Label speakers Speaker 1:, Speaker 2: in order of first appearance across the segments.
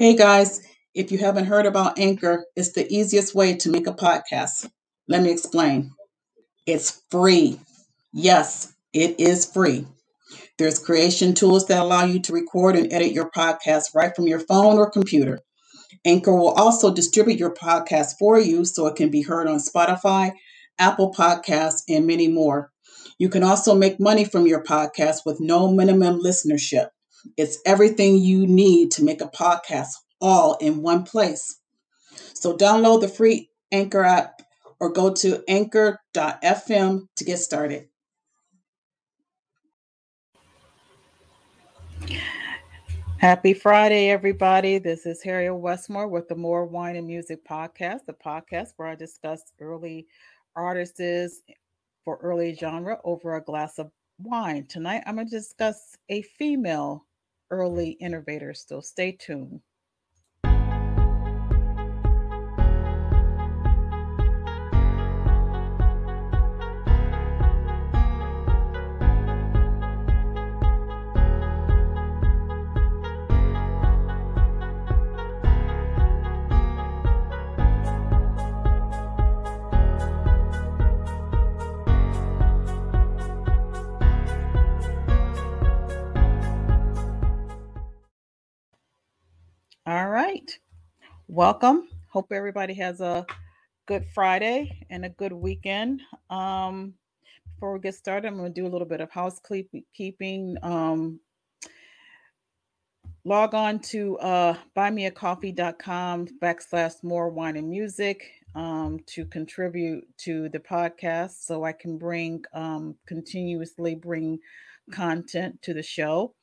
Speaker 1: Hey guys, if you haven't heard about Anchor, it's the easiest way to make a podcast. Let me explain. It's free. Yes, it is free. There's creation tools that allow you to record and edit your podcast right from your phone or computer. Anchor will also distribute your podcast for you so it can be heard on Spotify, Apple Podcasts, and many more. You can also make money from your podcast with no minimum listenership. It's everything you need to make a podcast all in one place. So download the free Anchor app or go to anchor.fm to get started.
Speaker 2: Happy Friday, everybody. This is Harriet Westmore with the More Wine and Music podcast, the podcast where I discuss early artists for early genre over a glass of wine. Tonight, I'm going to discuss a female early innovators So stay tuned. Welcome. Hope everybody has a good Friday and a good weekend. Um, before we get started, I'm going to do a little bit of housekeeping. Um, log on to uh, buymeacoffee.com backslash more wine and music um, to contribute to the podcast so I can bring um, continuously bring content to the show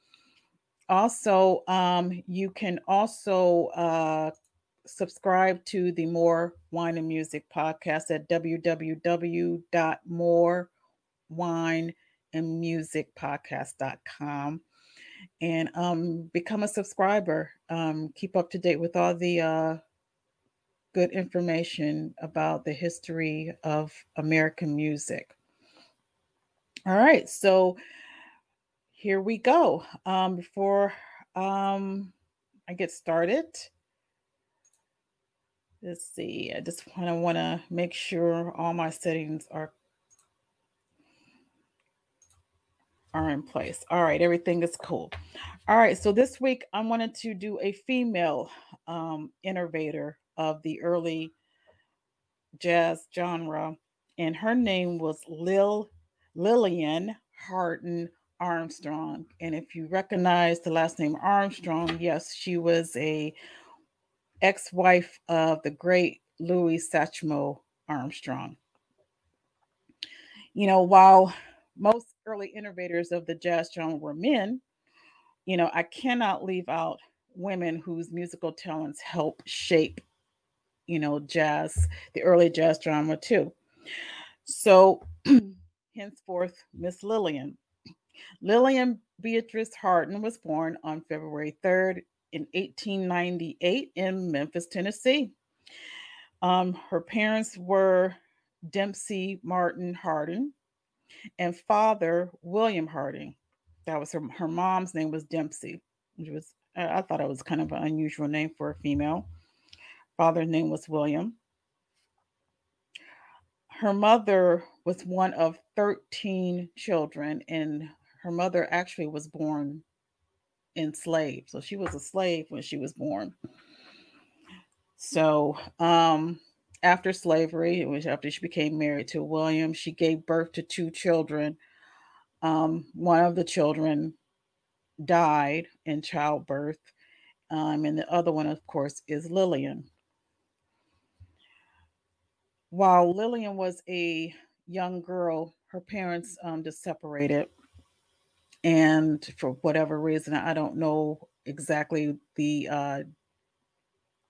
Speaker 2: also um, you can also uh, subscribe to the more wine and music podcast at www.morewineandmusicpodcast.com and um, become a subscriber. Um, keep up to date with all the uh, good information about the history of american music. All right so here we go. Um, before um, I get started, let's see. I just want to want to make sure all my settings are are in place. All right, everything is cool. All right, so this week I wanted to do a female um, innovator of the early jazz genre, and her name was Lil Lillian Hardin Armstrong. And if you recognize the last name Armstrong, yes, she was a ex-wife of the great Louis Satchmo Armstrong. You know, while most early innovators of the jazz genre were men, you know, I cannot leave out women whose musical talents help shape, you know, jazz, the early jazz drama too. So henceforth, Miss Lillian. Lillian Beatrice Hardin was born on February 3rd in 1898 in Memphis, Tennessee. Um, her parents were Dempsey Martin Harding and father William Harding. That was her, her mom's name was Dempsey, which was I thought it was kind of an unusual name for a female. Father's name was William. Her mother was one of 13 children, and her mother actually was born enslaved. So she was a slave when she was born. So um, after slavery, was after she became married to William, she gave birth to two children. Um, one of the children died in childbirth, um, and the other one, of course, is Lillian. While Lillian was a young girl, her parents um, just separated and for whatever reason i don't know exactly the uh,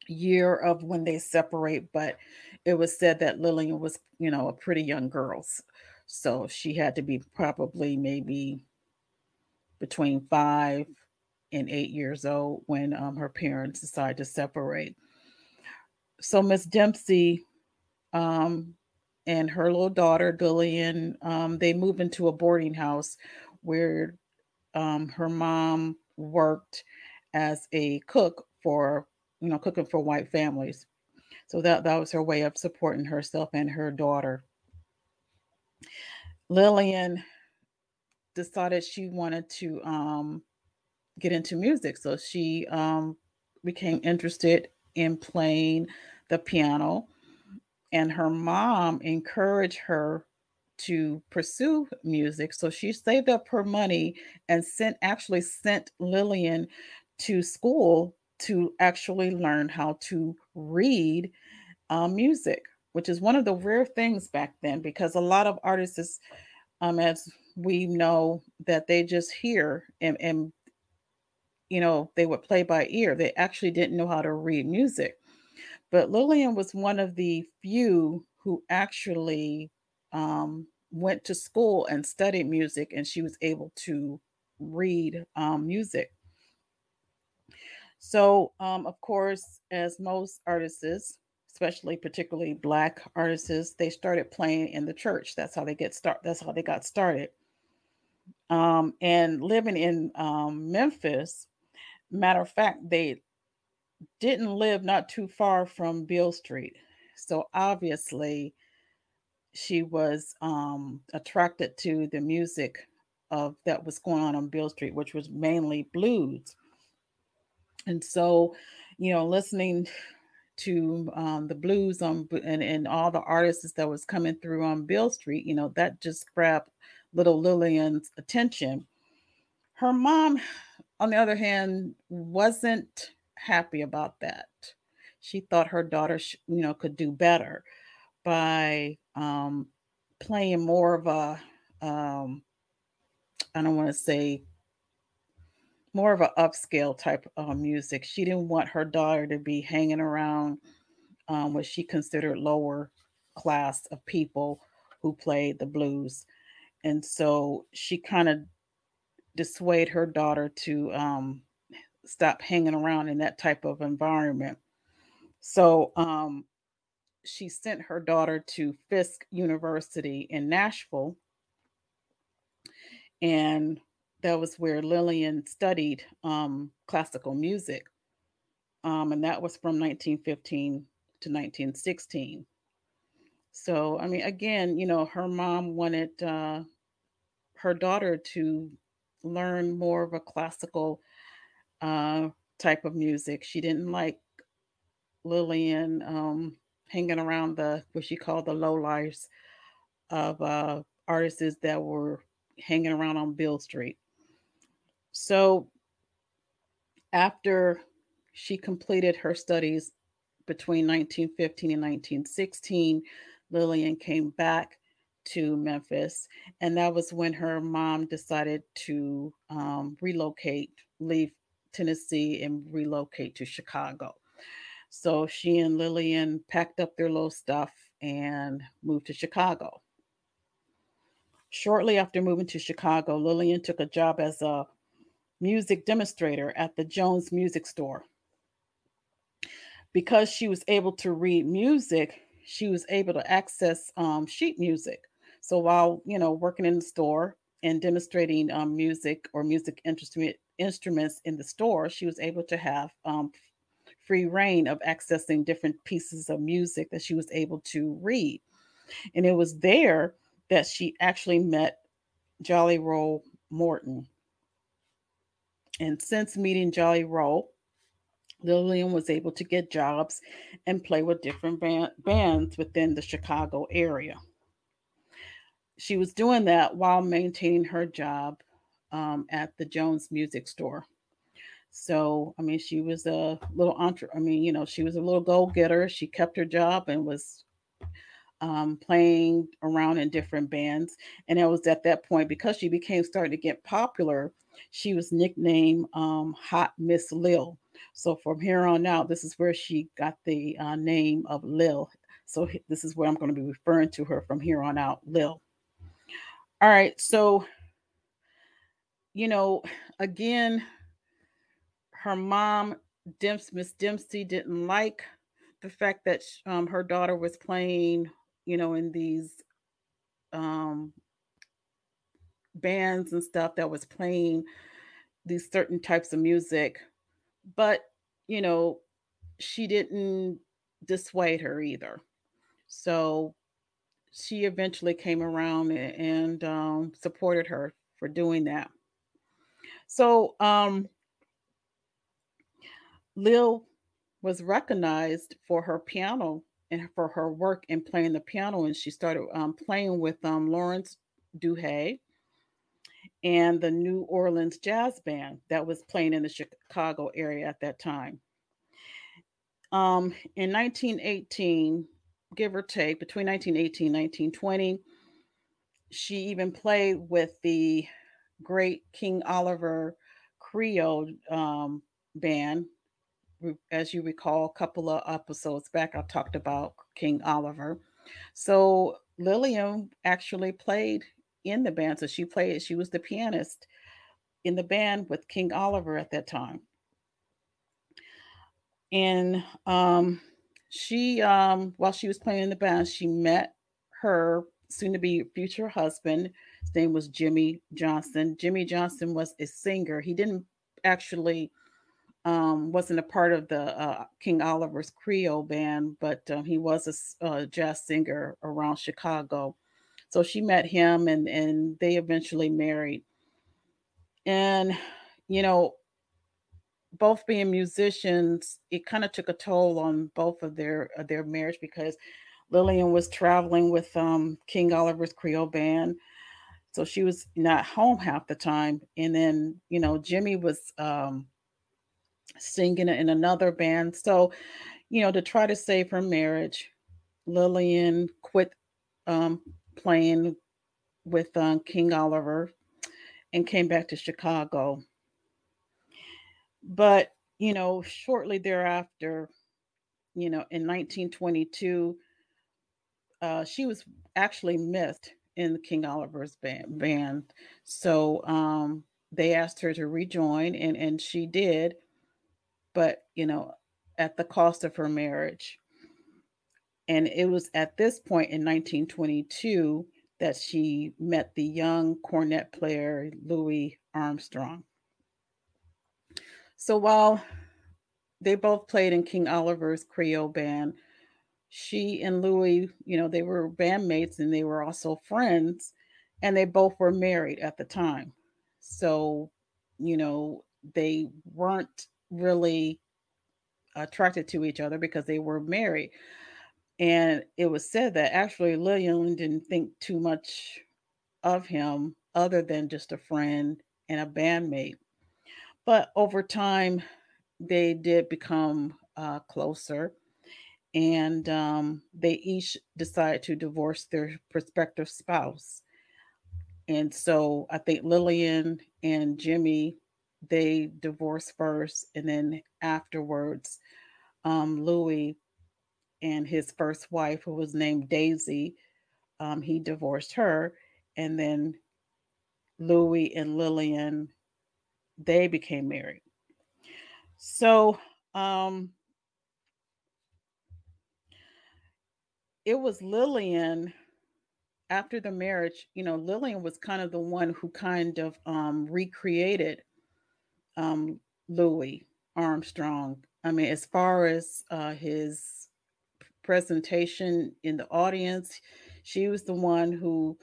Speaker 2: year of when they separate but it was said that lillian was you know a pretty young girl so she had to be probably maybe between five and eight years old when um, her parents decided to separate. So miss dempsey um, and her little daughter lillian um, they moved into a boarding house where um, her mom worked as a cook for you know, cooking for white families. So that, that was her way of supporting herself and her daughter. Lillian decided she wanted to um, get into music. So she um, became interested in playing the piano. And her mom encouraged her to pursue music. So she saved up her money and sent actually sent Lillian to school to actually learn how to read uh, music, which is one of the rare things back then because a lot of artists, um, as we know, that they just hear and, and you know they would play by ear. They actually didn't know how to read music. But Lillian was one of the few who actually um, went to school and studied music, and she was able to read um, music. So, um, of course, as most artists, especially particularly black artists, they started playing in the church. That's how they get start. That's how they got started. Um, and living in um, Memphis, matter of fact, they didn't live not too far from Beale Street. So obviously, she was um, attracted to the music of that was going on on Beale Street, which was mainly blues. And so, you know, listening to um, the blues on and, and all the artists that was coming through on Beale Street, you know, that just grabbed little Lillian's attention. Her mom, on the other hand, wasn't happy about that. She thought her daughter, you know, could do better by um, playing more of a, um, I don't want to say more of an upscale type of music. She didn't want her daughter to be hanging around um, what she considered lower class of people who played the blues. And so she kind of dissuade her daughter to um, stop hanging around in that type of environment. So um, she sent her daughter to Fisk University in Nashville. And that was where Lillian studied um, classical music. Um, and that was from 1915 to 1916. So, I mean, again, you know, her mom wanted uh, her daughter to learn more of a classical uh, type of music. She didn't like Lillian um, hanging around the what she called the low lives of uh, artists that were hanging around on Beale Street. So after she completed her studies between 1915 and 1916, Lillian came back to Memphis, and that was when her mom decided to um, relocate, leave Tennessee, and relocate to Chicago. So she and Lillian packed up their little stuff and moved to Chicago. Shortly after moving to Chicago, Lillian took a job as a music demonstrator at the Jones Music Store. Because she was able to read music, she was able to access um, sheet music. So while you know working in the store and demonstrating um, music or music instrument instruments in the store, she was able to have um, free reign of accessing different pieces of music that she was able to read. And it was there that she actually met Jelly Roll Morton. And since meeting Jolly Roll, Lillian was able to get jobs and play with different band, bands within the Chicago area she was doing that while maintaining her job um, at the Jones Music Store. So, I mean, she was a little entre. I mean, you know, she was a little go getter. She kept her job and was um, playing around in different bands. And it was at that point because she became starting to get popular. She was nicknamed um, Hot Miss Lil. So from here on out, this is where she got the uh, name of Lil. So this is where I'm going to be referring to her from here on out, Lil. All right. So, you know, again, her mom, Miss Dempsey, didn't like the fact that um, her daughter was playing, you know, in these um, bands and stuff that was playing these certain types of music. But, you know, she didn't dissuade her either. So she eventually came around and um, supported her for doing that. So um, Lil was recognized for her piano and for her work in playing the piano, and she started um, playing with um, Lawrence Duhé and the New Orleans Jazz Band that was playing in the Chicago area at that time. Um, in 1918, give or take, between 1918 and 1920, she even played with the great King Oliver Creole um, band. As you recall, a couple of episodes back, I talked about King Oliver. So Lillian actually played in the band. So she played, she was the pianist in the band with King Oliver at that time. And um, she, um, while she was playing in the band, she met her soon to be future husband. His name was Jimmy Johnson. Jimmy Johnson was a singer. He didn't actually um, wasn't a part of the uh, King Oliver's Creole band, but um, he was a, a, jazz singer around Chicago. So she met him, and and they eventually married. And you know, both being musicians, it kind of took a toll on both of their of their marriage because Lillian was traveling with um, King Oliver's Creole band. So she was not home half the time. And then, you know, Jimmy was um, singing in another band. So, you know, to try to save her marriage, Lillian quit um, playing with uh, King Oliver and came back to Chicago. But, you know, shortly thereafter, you know, in 1922, uh, she was actually missed in King Oliver's band. band. So um, they asked her to rejoin, and and she did, but you know, at the cost of her marriage. And it was at this point in 1922 that she met the young cornet player Louis Armstrong. So while they both played in King Oliver's Creole band, she and Louis, you know, they were bandmates and they were also friends, and they both were married at the time. So, you know, they weren't really attracted to each other because they were married. And it was said that actually Lillian didn't think too much of him other than just a friend and a bandmate. But over time, they did become uh, closer and um, they each decided to divorce their prospective spouse. And so I think Lillian and Jimmy, they divorced first, and then afterwards, um, Louis and his first wife, who was named Daisy, um, he divorced her, and then Louis and Lillian, they became married. So um, it was Lillian after the marriage, you know, Lillian was kind of the one who kind of um, recreated um, Louis Armstrong. I mean, as far as uh, his presentation in the audience, she was the one who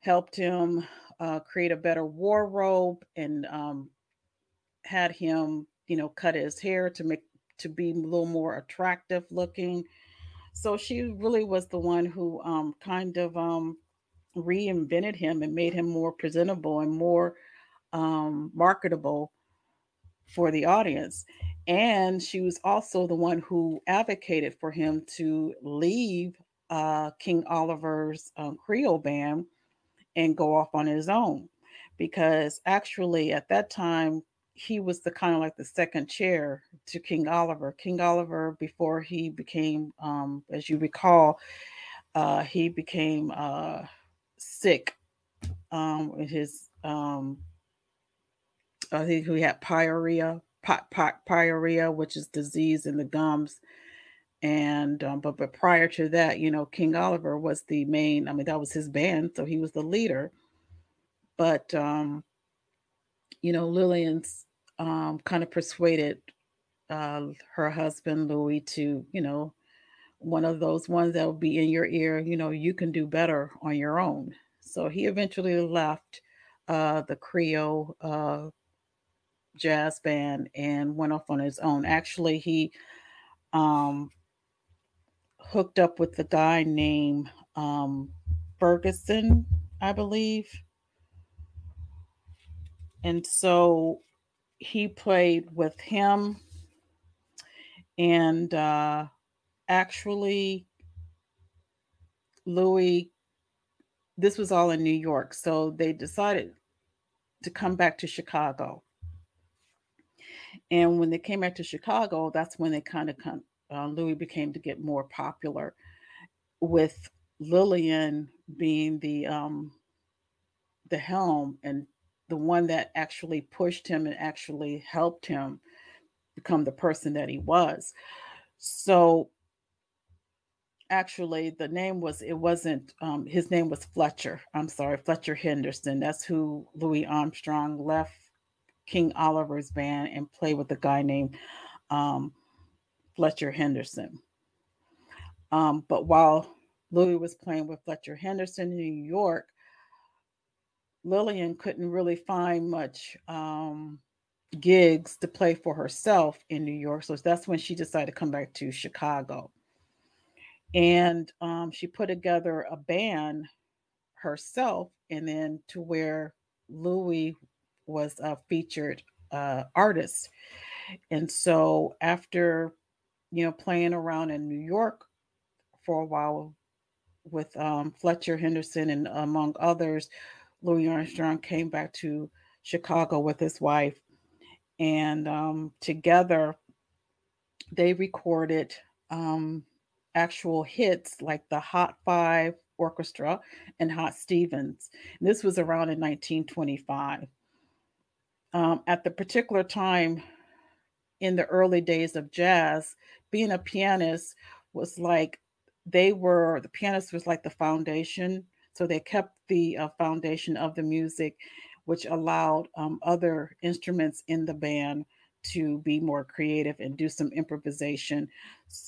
Speaker 2: helped him uh, create a better wardrobe and um, had him, you know, cut his hair to make to be a little more attractive looking. So she really was the one who um, kind of um, reinvented him and made him more presentable and more um, marketable for the audience. And she was also the one who advocated for him to leave uh, King Oliver's um, Creole band and go off on his own. Because actually, at that time, he was the kind of like the second chair to King Oliver. King Oliver, before he became, um, as you recall, uh, he became uh, sick um, his, um, I think he had pyorrhea, pi- pi- pyorrhea, which is disease in the gums. And um, but but prior to that, you know, King Oliver was the main. I mean, that was his band, so he was the leader. But um, you know, Lillian's um, kind of persuaded uh, her husband Louis to, you know, one of those ones that will be in your ear, you know, you can do better on your own. So he eventually left uh, the Creole uh, jazz band and went off on his own. Actually, he um, hooked up with the guy named um, Ferguson, I believe. And so he played with him and uh, actually louis this was all in new york so they decided to come back to chicago and when they came back to chicago that's when they kind of come uh, louis became to get more popular with lillian being the um the helm and the one that actually pushed him and actually helped him become the person that he was. So actually the name was it wasn't um, his name was Fletcher. I'm sorry, Fletcher Henderson. That's who Louis Armstrong left King Oliver's band and played with a guy named um, Fletcher Henderson. Um, but while Louis was playing with Fletcher Henderson in New York, Lillian couldn't really find much um, gigs to play for herself in New York. So that's when she decided to come back to Chicago. And um, she put together a band herself, and then to where Louis was a featured uh, artist. And so after, you know, playing around in New York for a while with um, Fletcher Henderson and among others, Louis Armstrong came back to Chicago with his wife and um, together they recorded um, actual hits like the Hot Five Orchestra and Hot Sevens. And this was around in 1925. Um, at the particular time in the early days of jazz, being a pianist was like they were the pianist was like the foundation. So they kept the uh, foundation of the music which allowed um, other instruments in the band to be more creative and do some improvisation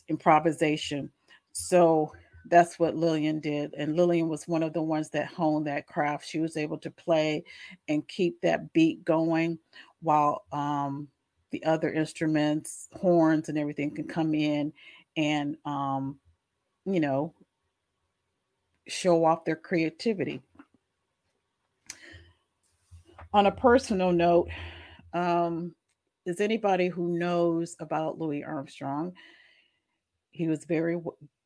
Speaker 2: improvisation so that's what lillian did and lillian was one of the ones that honed that craft she was able to play and keep that beat going while um, the other instruments horns and everything can come in and um, you know show off their creativity on a personal note, um, is anybody who knows about Louis Armstrong? He was very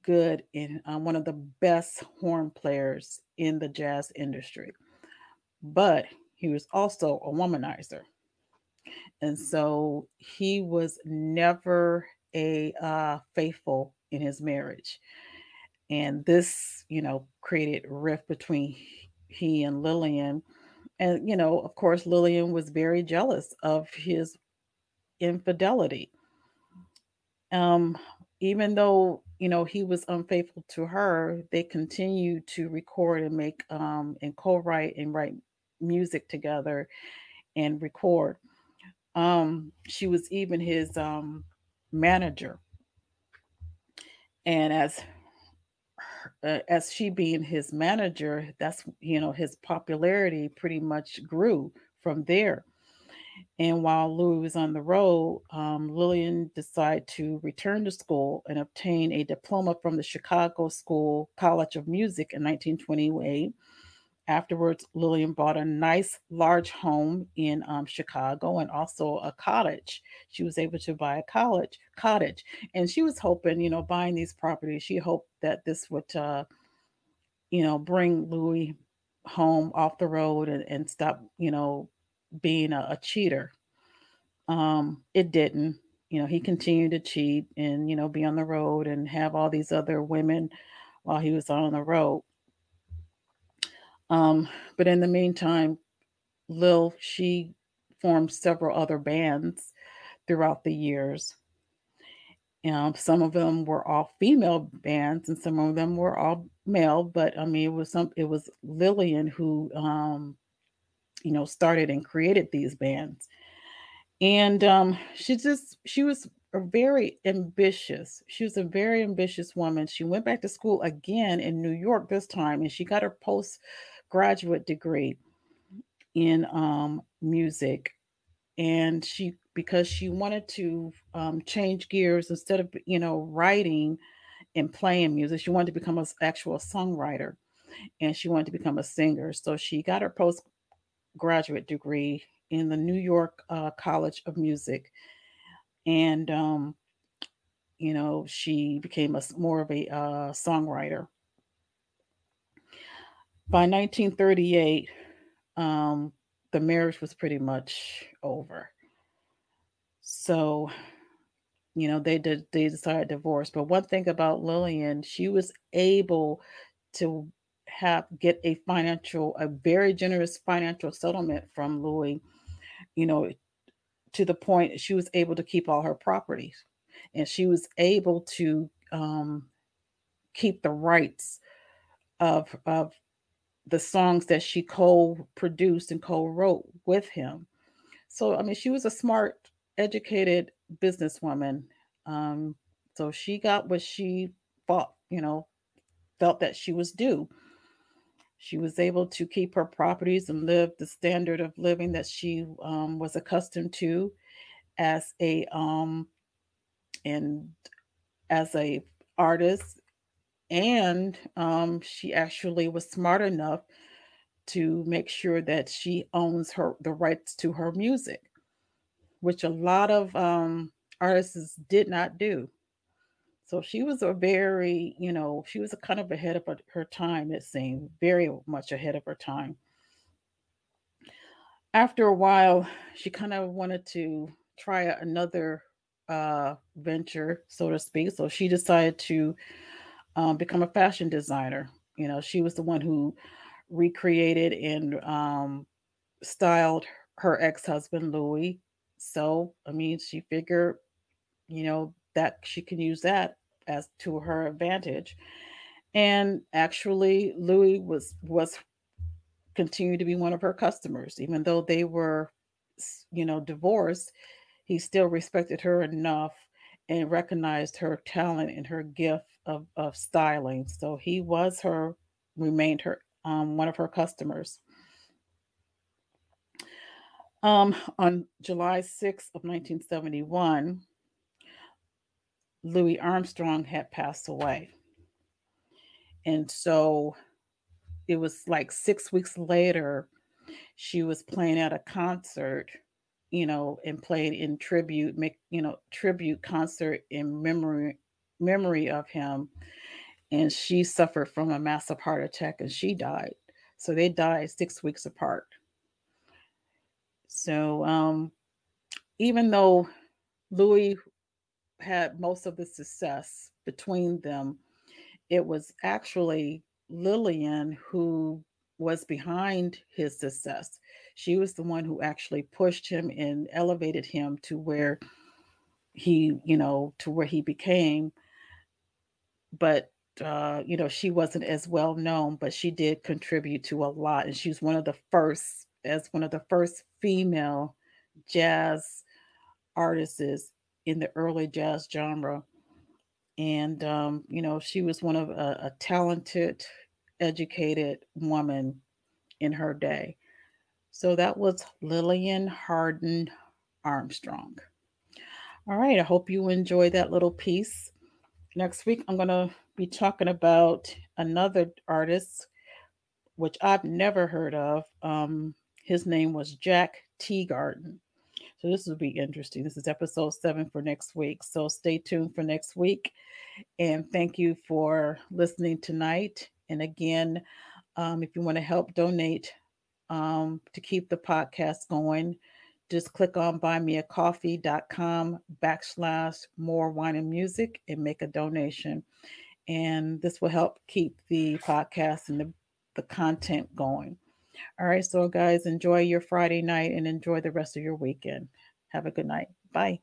Speaker 2: good and um, one of the best horn players in the jazz industry, but he was also a womanizer. And so he was never a uh, faithful in his marriage. And this, you know, created rift between he and Lillian and, you know, of course, Lillian was very jealous of his infidelity. Um, even though, you know, he was unfaithful to her, they continued to record and make um, and co write and write music together and record. Um, she was even his um, manager. And as uh, as she being his manager, that's you know his popularity pretty much grew from there. And while Louis was on the road, um, Lillian decided to return to school and obtain a diploma from the Chicago School College of Music in 1928 Afterwards, Lillian bought a nice large home in um, Chicago and also a cottage. She was able to buy a college cottage, and she was hoping, you know, buying these properties. She hoped that this would, uh, you know, bring Louis home off the road and, and stop, you know, being a, a cheater. Um, it didn't. You know, he continued to cheat and you know be on the road and have all these other women while he was on the road. Um, but in the meantime, Lil, she formed several other bands throughout the years. Um, some of them were all female bands, and some of them were all male. But I mean, it was some. It was Lillian who, um, you know, started and created these bands, and um, she just she was a very ambitious. She was a very ambitious woman. She went back to school again in New York this time, and she got her postgraduate degree in um, music. And she, because she wanted to um, change gears instead of you know writing and playing music, she wanted to become an actual songwriter, and she wanted to become a singer. So she got her postgraduate degree in the New York uh, College of Music and um, you know she became a more of a uh, songwriter. By 1938, um, the marriage was pretty much over. So, you know, they did they decided divorce. But one thing about Lillian, she was able to have get a financial, a very generous financial settlement from Louis, you know, to the point she was able to keep all her properties and she was able to um, keep the rights of of the songs that she co-produced and co-wrote with him. So I mean, she was a smart, educated businesswoman. Um, so she got what she thought, you know, felt that she was due. She was able to keep her properties and live the standard of living that she um, was accustomed to as a um, and as a artist. And um, she actually was smart enough to make sure that she owns her the rights to her music which a lot of um, artists did not do so she was a very, you know, she was kind of ahead of her, her time, it seemed, very much ahead of her time. After a while, she kind of wanted to try another uh, venture, so to speak. So she decided to um, become a fashion designer. You know, she was the one who recreated and um, styled her ex husband, Louis. So, I mean, she figured, you know, that she can use that as to her advantage. And actually, Louis was was continued to be one of her customers, even though they were, you know, divorced. He still respected her enough and recognized her talent and her gift of, of styling. So he was her, remained her um, one of her customers. Um, on July 6th of 1971, Louis Armstrong had passed away. And so it was like six weeks later, she was playing at a concert, you know, and played in tribute, make, you know, tribute concert in memory memory of him. And she suffered from a massive heart attack and she died. So they died six weeks apart. So um even though Louis had most of the success between them, it was actually Lillian who was behind his success. She was the one who actually pushed him and elevated him to where he, you know, to where he became. But uh, you know, she wasn't as well known, but she did contribute to a lot. And she was one of the first, as one of the first female jazz artists in the early jazz genre. And, um, you know, she was one of a, a talented, educated woman in her day. So that was Lillian Hardin Armstrong. All right, I hope you enjoyed that little piece. Next week, I'm going to be talking about another artist, which I've never heard of. Um, his name was Jack Teagarden. So this will be interesting. This is episode seven for next week. So stay tuned for next week. And thank you for listening tonight. And again, um, if you want to help donate um, to keep the podcast going, just click on buymeacoffee.com backslash more wine and music and make a donation. And this will help keep the podcast and the, the content going. All right, so guys, enjoy your Friday night and enjoy the rest of your weekend. Have a good night. Bye.